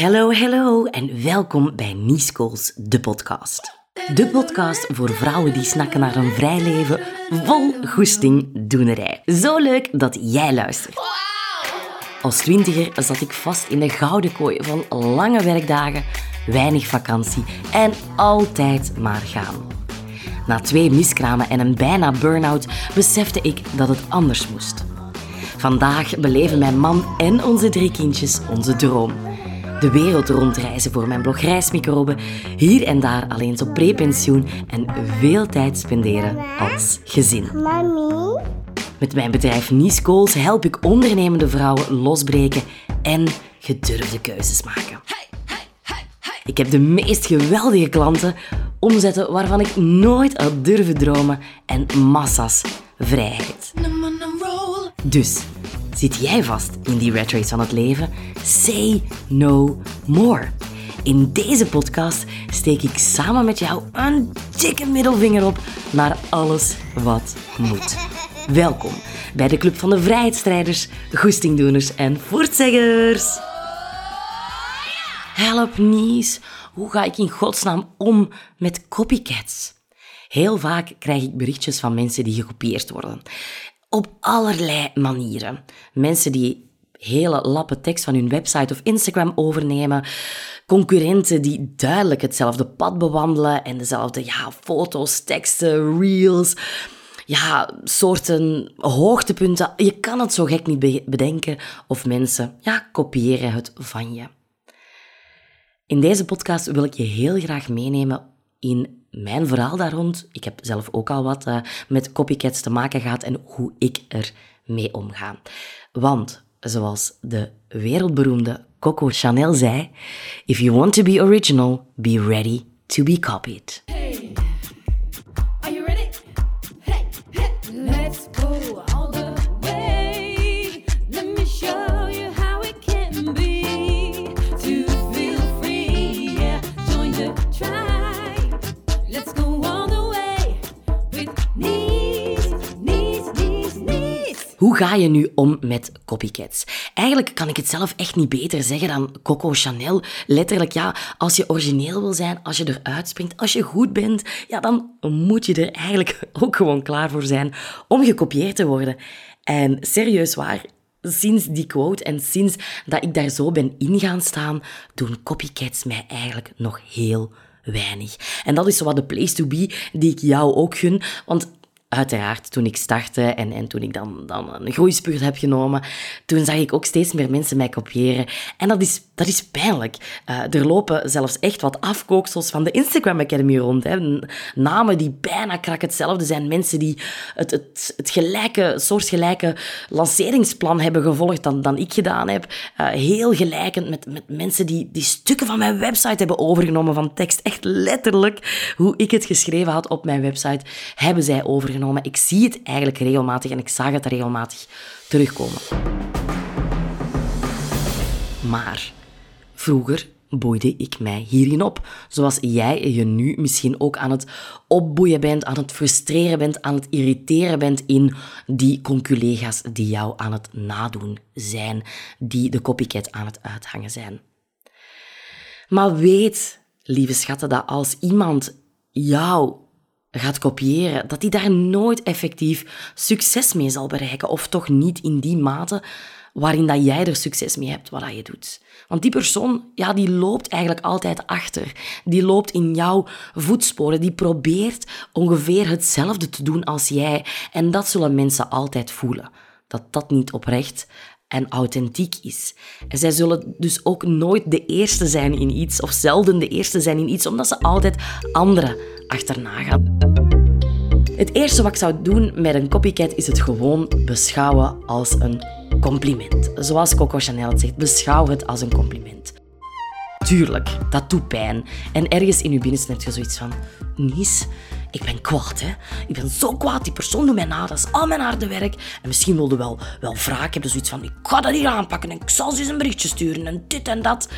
Hallo, hallo en welkom bij Niescools, de podcast. De podcast voor vrouwen die snakken naar een vrij leven vol goesting doenerij. Zo leuk dat jij luistert. Als twintiger zat ik vast in de gouden kooi van lange werkdagen, weinig vakantie en altijd maar gaan. Na twee miskramen en een bijna burn-out besefte ik dat het anders moest. Vandaag beleven mijn man en onze drie kindjes onze droom. De wereld rondreizen voor mijn blog Reismicroben, hier en daar alleen op prepensioen en veel tijd spenderen als gezin. Mami? Met mijn bedrijf Nice Goals help ik ondernemende vrouwen losbreken en gedurfde keuzes maken. Ik heb de meest geweldige klanten, omzetten waarvan ik nooit had durven dromen en massa's vrijheid. Dus, zit jij vast in die rat race van het leven? Say no more. In deze podcast steek ik samen met jou een dikke middelvinger op naar alles wat moet. Welkom bij de Club van de Vrijheidsstrijders, Goestingdoeners en Voortzeggers. Help Nies, hoe ga ik in godsnaam om met copycats? Heel vaak krijg ik berichtjes van mensen die gekopieerd worden. Op allerlei manieren. Mensen die hele lappen tekst van hun website of Instagram overnemen. Concurrenten die duidelijk hetzelfde pad bewandelen en dezelfde ja, foto's, teksten, reels. Ja, soorten hoogtepunten. Je kan het zo gek niet be- bedenken. Of mensen ja, kopiëren het van je. In deze podcast wil ik je heel graag meenemen in mijn verhaal daar rond. Ik heb zelf ook al wat eh, met copycats te maken gehad en hoe ik er mee omga. Want, zoals de wereldberoemde Coco Chanel zei, if you want to be original, be ready to be copied. Hoe ga je nu om met copycats? Eigenlijk kan ik het zelf echt niet beter zeggen dan Coco Chanel. Letterlijk, ja, als je origineel wil zijn, als je eruit springt, als je goed bent, ja, dan moet je er eigenlijk ook gewoon klaar voor zijn om gekopieerd te worden. En serieus waar, sinds die quote en sinds dat ik daar zo ben in gaan staan, doen copycats mij eigenlijk nog heel weinig. En dat is zo wat de place to be die ik jou ook gun, want uiteraard, toen ik startte en, en toen ik dan, dan een groeispurt heb genomen, toen zag ik ook steeds meer mensen mij kopiëren. En dat is, dat is pijnlijk. Eh, er lopen zelfs echt wat afkooksels van de Instagram Academy rond. Hè. Namen die bijna krak hetzelfde zijn. Mensen die het, het, het gelijke, soortgelijke lanceringsplan hebben gevolgd dan, dan ik gedaan heb. Eh, heel gelijkend met, met mensen die, die stukken van mijn website hebben overgenomen van tekst. Echt letterlijk hoe ik het geschreven had op mijn website, hebben zij overgenomen. Ik zie het eigenlijk regelmatig en ik zag het regelmatig terugkomen. Maar vroeger boeide ik mij hierin op. Zoals jij je nu misschien ook aan het opboeien bent, aan het frustreren bent, aan het irriteren bent in die conculega's die jou aan het nadoen zijn, die de copycat aan het uithangen zijn. Maar weet, lieve schatten, dat als iemand jou gaat kopiëren, dat die daar nooit effectief succes mee zal bereiken. Of toch niet in die mate waarin dat jij er succes mee hebt, wat dat je doet. Want die persoon, ja, die loopt eigenlijk altijd achter. Die loopt in jouw voetsporen. Die probeert ongeveer hetzelfde te doen als jij. En dat zullen mensen altijd voelen. Dat dat niet oprecht en authentiek is. En zij zullen dus ook nooit de eerste zijn in iets, of zelden de eerste zijn in iets, omdat ze altijd anderen achterna gaan. Het eerste wat ik zou doen met een copycat is het gewoon beschouwen als een compliment. Zoals Coco Chanel het zegt, beschouw het als een compliment. Tuurlijk, dat doet pijn. En ergens in je binnenste heb je zoiets van... Nies, ik ben kwaad, hè. Ik ben zo kwaad, die persoon doet mij na, dat is al mijn harde werk. En misschien wilde wel, wel wraak hebben, zoiets van... Ik ga dat hier aanpakken en ik zal ze eens een berichtje sturen en dit en dat.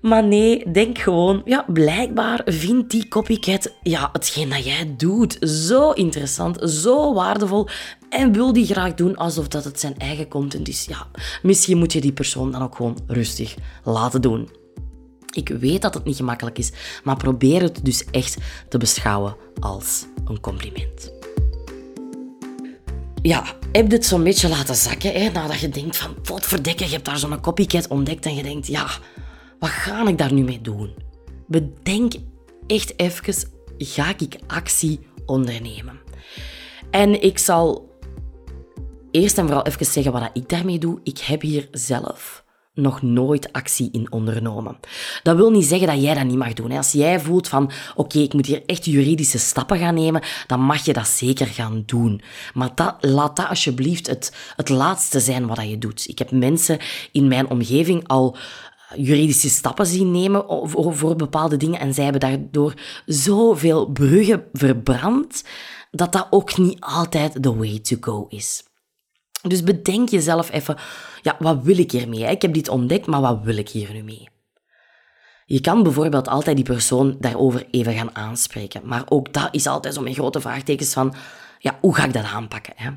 Maar nee, denk gewoon, ja, blijkbaar vindt die copycat ja, hetgeen dat jij doet zo interessant, zo waardevol en wil die graag doen alsof dat het zijn eigen content is. Ja, misschien moet je die persoon dan ook gewoon rustig laten doen. Ik weet dat het niet gemakkelijk is, maar probeer het dus echt te beschouwen als een compliment. Ja, heb dit zo'n beetje laten zakken, hè, nadat je denkt van, wat verdekken, je hebt daar zo'n copycat ontdekt en je denkt, ja, wat ga ik daar nu mee doen? Bedenk echt even, ga ik actie ondernemen? En ik zal eerst en vooral even zeggen wat ik daarmee doe. Ik heb hier zelf nog nooit actie in ondernomen. Dat wil niet zeggen dat jij dat niet mag doen. Als jij voelt van, oké, ik moet hier echt juridische stappen gaan nemen, dan mag je dat zeker gaan doen. Maar dat, laat dat alsjeblieft het, het laatste zijn wat je doet. Ik heb mensen in mijn omgeving al juridische stappen zien nemen voor, bepaalde dingen en zij hebben daardoor zoveel bruggen verbrand, dat dat ook niet altijd the way to go is. Dus bedenk jezelf even, ja, wat wil ik hiermee? Ik heb dit ontdekt, maar wat wil ik hier nu mee? Je kan bijvoorbeeld altijd die persoon daarover even gaan aanspreken. Maar ook dat is altijd zo met grote vraagtekens van, ja, hoe ga ik dat aanpakken? Hè?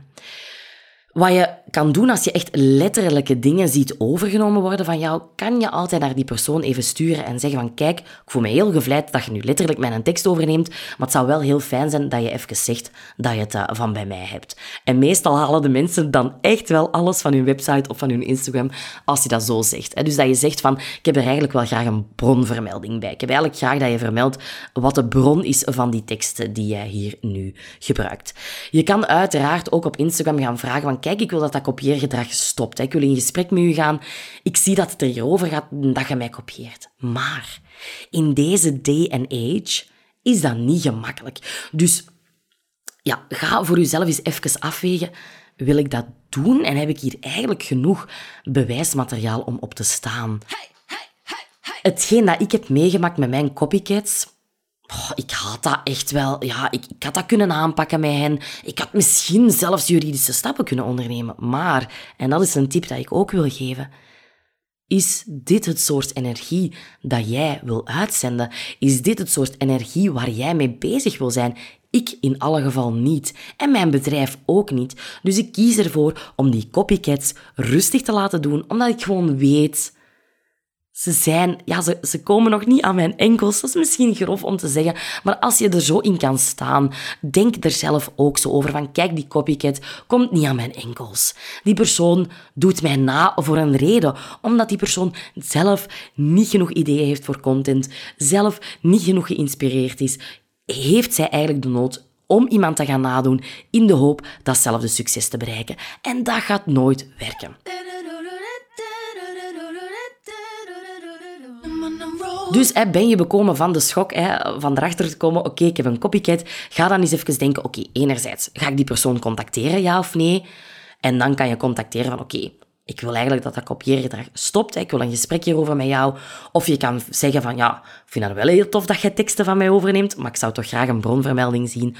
Wat je kan doen als je echt letterlijke dingen ziet overgenomen worden van jou, kan je altijd naar die persoon even sturen en zeggen van kijk, ik voel me heel gevleid dat je nu letterlijk mijn tekst overneemt, maar het zou wel heel fijn zijn dat je even zegt dat je het eh, van bij mij hebt. En meestal halen de mensen dan echt wel alles van hun website of van hun Instagram als je dat zo zegt. Dus dat je zegt van ik heb er eigenlijk wel graag een bronvermelding bij. Ik heb eigenlijk graag dat je vermeldt wat de bron is van die teksten die jij hier nu gebruikt. Je kan uiteraard ook op Instagram gaan vragen kijk, ik wil dat dat kopieergedrag stopt. Ik wil in gesprek met u gaan. Ik zie dat het er hierover gaat dat je mij kopieert. Maar in deze day and age is dat niet gemakkelijk. Dus ja, ga voor jezelf eens even afwegen. Wil ik dat doen en heb ik hier eigenlijk genoeg bewijsmateriaal om op te staan? Hetgeen dat ik heb meegemaakt met mijn copycats, Ik had dat echt wel. Ja, ik, ik had dat kunnen aanpakken met hen. Ik had misschien zelfs juridische stappen kunnen ondernemen. Maar, en dat is een tip dat ik ook wil geven. Is dit het soort energie dat jij wil uitzenden? Is dit het soort energie waar jij mee bezig wil zijn? Ik in alle geval niet. En mijn bedrijf ook niet. Dus ik kies ervoor om die copycats rustig te laten doen, omdat ik gewoon weet ze zijn, ja, ze, ze komen nog niet aan mijn enkels. Dat is misschien grof om te zeggen, maar als je er zo in kan staan, denk er zelf ook zo over van, kijk, die copycat komt niet aan mijn enkels. Die persoon doet mij na voor een reden, omdat die persoon zelf niet genoeg ideeën heeft voor content, zelf niet genoeg geïnspireerd is, heeft zij eigenlijk de nood om iemand te gaan nadoen in de hoop datzelfde succes te bereiken. En dat gaat nooit werken. Dus ben je bekomen van de schok, hè, van erachter te komen, oké, ik heb een copycat, ga dan eens even denken, oké, enerzijds, ga ik die persoon contacteren, ja of nee? En dan kan je contacteren van, oké, ik wil eigenlijk dat dat kopieergedrag stopt, hè, ik wil een gesprek hierover met jou. Of je kan zeggen van, ja, ik vind het wel heel tof dat je teksten van mij overneemt, maar ik zou toch graag een bronvermelding zien.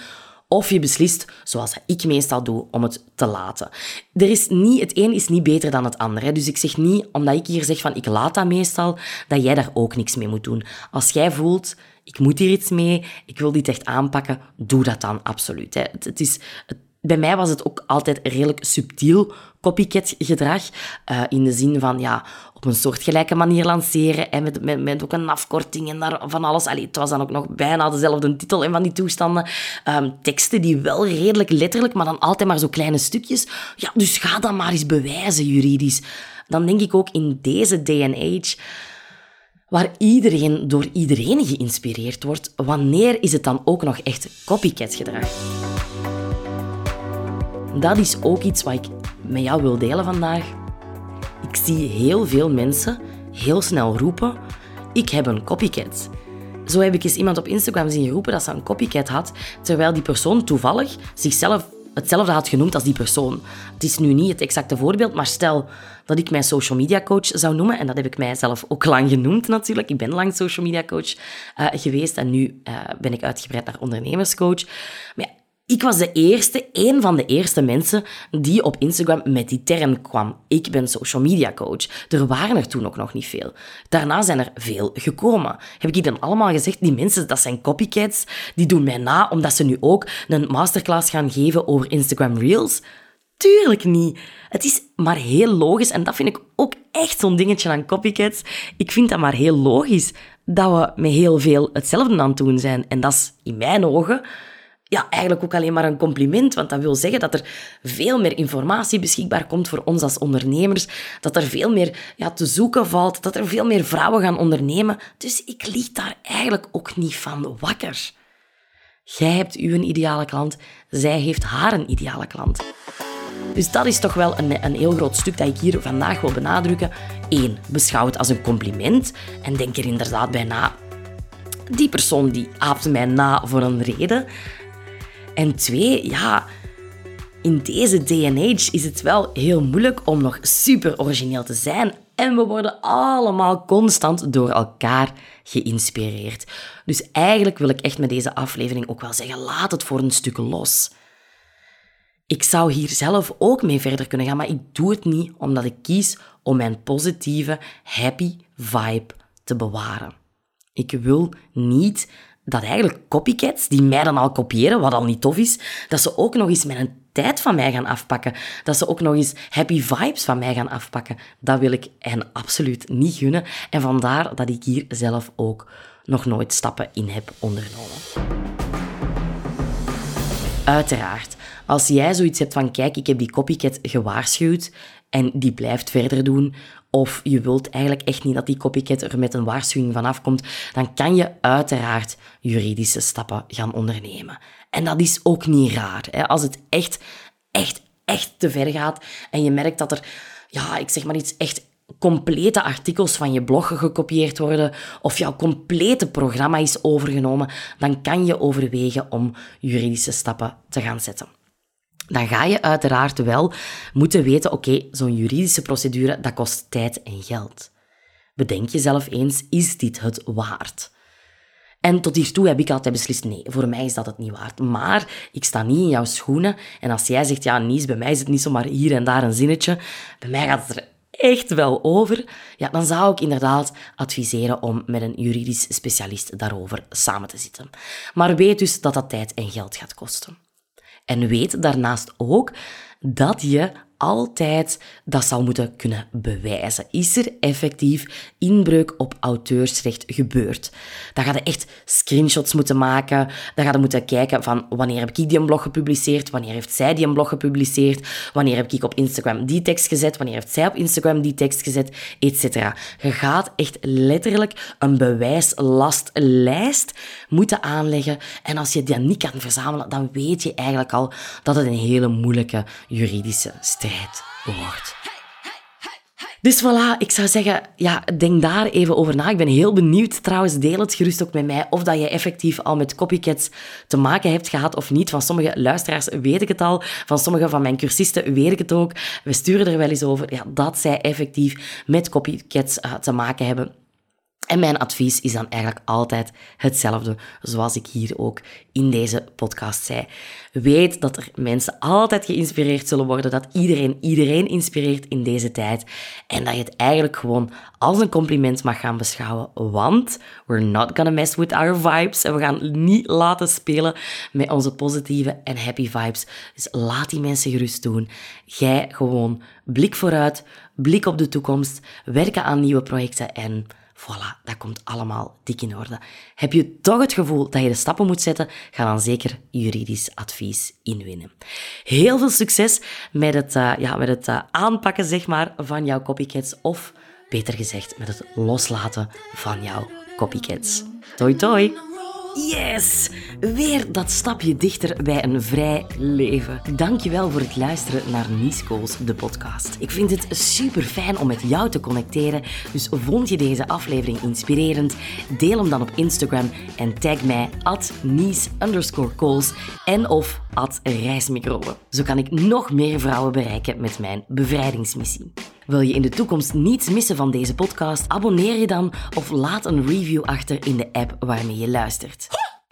Of je beslist, zoals ik meestal doe, om het te laten. Er is niet, het een is niet beter dan het ander. Dus ik zeg niet, omdat ik hier zeg van ik laat dat meestal, dat jij daar ook niks mee moet doen. Als jij voelt, ik moet hier iets mee, ik wil dit echt aanpakken, doe dat dan absoluut. Het, is, bij mij was het ook altijd redelijk subtiel copycat gedrag. Uh, in de zin van ja, op een soortgelijke manier lanceren en met, met, met ook een afkorting en daar, van alles. Allee, het was dan ook nog bijna dezelfde titel en van die toestanden. Um, teksten die wel redelijk letterlijk, maar dan altijd maar zo kleine stukjes. Ja, dus ga dat maar eens bewijzen juridisch. Dan denk ik ook in deze day and age waar iedereen door iedereen geïnspireerd wordt, wanneer is het dan ook nog echt copycat gedrag? Dat is ook iets wat ik met jou wil delen vandaag. Ik zie heel veel mensen heel snel roepen: Ik heb een copycat. Zo heb ik eens iemand op Instagram zien roepen dat ze een copycat had, terwijl die persoon toevallig zichzelf hetzelfde had genoemd als die persoon. Het is nu niet het exacte voorbeeld, maar stel dat ik mijn social media coach zou noemen, en dat heb ik mijzelf ook lang genoemd natuurlijk. Ik ben lang social media coach uh, geweest en nu uh, ben ik uitgebreid naar ondernemerscoach. Maar Ik was de eerste, een van de eerste mensen die op Instagram met die term kwam. Ik ben social media coach. Er waren er toen ook nog niet veel. Daarna zijn er veel gekomen. Heb ik dan allemaal gezegd, die mensen, dat zijn copycats, die doen mij na omdat ze nu ook een masterclass gaan geven over Instagram Reels? Tuurlijk niet. Het is maar heel logisch en dat vind ik ook echt zo'n dingetje aan copycats. Ik vind dat maar heel logisch dat we met heel veel hetzelfde aan het doen zijn. En dat is in mijn ogen ja, eigenlijk ook alleen maar een compliment, want dat wil zeggen dat er veel meer informatie beschikbaar komt voor ons als ondernemers, dat er veel meer ja, te zoeken valt, dat er veel meer vrouwen gaan ondernemen. Dus ik lieg daar eigenlijk ook niet van wakker. Jij hebt uw ideale klant, zij heeft haar een ideale klant. Dus dat is toch wel een, een heel groot stuk dat ik hier vandaag wil benadrukken. Eén, beschouw het als een compliment en denk er inderdaad bij na. Die persoon die aapt mij na voor een reden. En twee, ja, in deze day is het wel heel moeilijk om nog super origineel te zijn. En we worden allemaal constant door elkaar geïnspireerd. Dus eigenlijk wil ik echt met deze aflevering ook wel zeggen, laat het voor een stuk los. Ik zou hier zelf ook mee verder kunnen gaan, maar ik doe het niet omdat ik kies om mijn positieve, happy vibe te bewaren. Ik wil niet dat eigenlijk copycats, die mij dan al kopiëren, wat al niet tof is, dat ze ook nog eens mijn tijd van mij gaan afpakken. Dat ze ook nog eens happy vibes van mij gaan afpakken. Dat wil ik hen absoluut niet gunnen. En vandaar dat ik hier zelf ook nog nooit stappen in heb ondernomen. Uiteraard, als jij zoiets hebt van kijk, ik heb die copycat gewaarschuwd en die blijft verder doen, of je wilt eigenlijk echt niet dat die copycat er met een waarschuwing vanaf komt, dan kan je uiteraard juridische stappen gaan ondernemen. En dat is ook niet raar. Hè? Als het echt, echt, echt te ver gaat en je merkt dat er, ja, ik zeg maar iets echt complete artikels van je blog gekopieerd worden of jouw complete programma is overgenomen, dan kan je overwegen om juridische stappen te gaan zetten dan ga je uiteraard wel moeten weten, oké, zo'n juridische procedure, dat kost tijd en geld. Bedenk jezelf eens, is dit het waard? En tot hiertoe heb ik altijd beslist, nee, voor mij is dat het niet waard. Maar ik sta niet in jouw schoenen. En als jij zegt, ja, Nies, bij mij is het niet zomaar hier en daar een zinnetje. Bij mij gaat het er echt wel over. Ja, dan zou ik inderdaad adviseren om met een juridisch specialist daarover samen te zitten. Maar weet dus dat dat tijd en geld gaat kosten. En weet daarnaast ook dat je altijd dat zou moeten kunnen bewijzen. Is er effectief inbreuk op auteursrecht gebeurd? Dan ga je echt screenshots moeten maken. Dan ga je moeten kijken van wanneer heb ik die een blog gepubliceerd? Wanneer heeft zij die een blog gepubliceerd? Wanneer heb ik op Instagram die tekst gezet? Wanneer heeft zij op Instagram die tekst gezet? Etcetera. Je gaat echt letterlijk een bewijslastlijst moeten aanleggen. En als je die niet kan verzamelen, dan weet je eigenlijk al dat het een hele moeilijke juridische strijd wordt. Dus voilà, ik zou zeggen, ja, denk daar even over na. Ik ben heel benieuwd trouwens, deel het gerust ook met mij of dat je effectief al met copycats te maken hebt gehad of niet. Van sommige luisteraars weet ik het al, van sommige van mijn cursisten weet ik het ook. We sturen er wel eens over ja, dat zij effectief met copycats uh, te maken hebben. En mijn advies is dan eigenlijk altijd hetzelfde, zoals ik hier ook in deze podcast zei. Weet dat er mensen altijd geïnspireerd zullen worden, dat iedereen iedereen inspireert in deze tijd en dat je het eigenlijk gewoon als een compliment mag gaan beschouwen, want we're not gonna mess with our vibes en we gaan niet laten spelen met onze positieve en happy vibes. Dus laat die mensen gerust doen. Jij gewoon blik vooruit, blik op de toekomst, werken aan nieuwe projecten en Voilà, dat komt allemaal dik in orde. Heb je toch het gevoel dat je de stappen moet zetten, ga dan zeker juridisch advies inwinnen. Heel veel succes met het, uh, ja, met het uh, aanpakken zeg maar, van jouw copycats, of beter gezegd, met het loslaten van jouw copycats. Toi toi! Yes! Weer dat stapje dichter bij een vrij leven. Dankjewel voor het luisteren naar Niescools, de podcast. Ik vind het super fijn om met jou te connecteren, dus vond je deze aflevering inspirerend? Deel hem dan op Instagram en tag mij at Nies en of at. Zo kan ik nog meer vrouwen bereiken met mijn bevrijdingsmissie. Wil je in de toekomst niets missen van deze podcast? Abonneer je dan of laat een review achter in de app waarmee je luistert.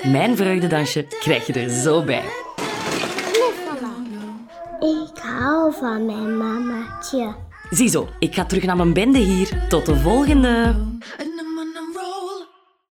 Mijn vreugdedansje krijg je er zo bij. Ik hou van mijn mamaatje. Ziezo, ik ga terug naar mijn bende hier. Tot de volgende!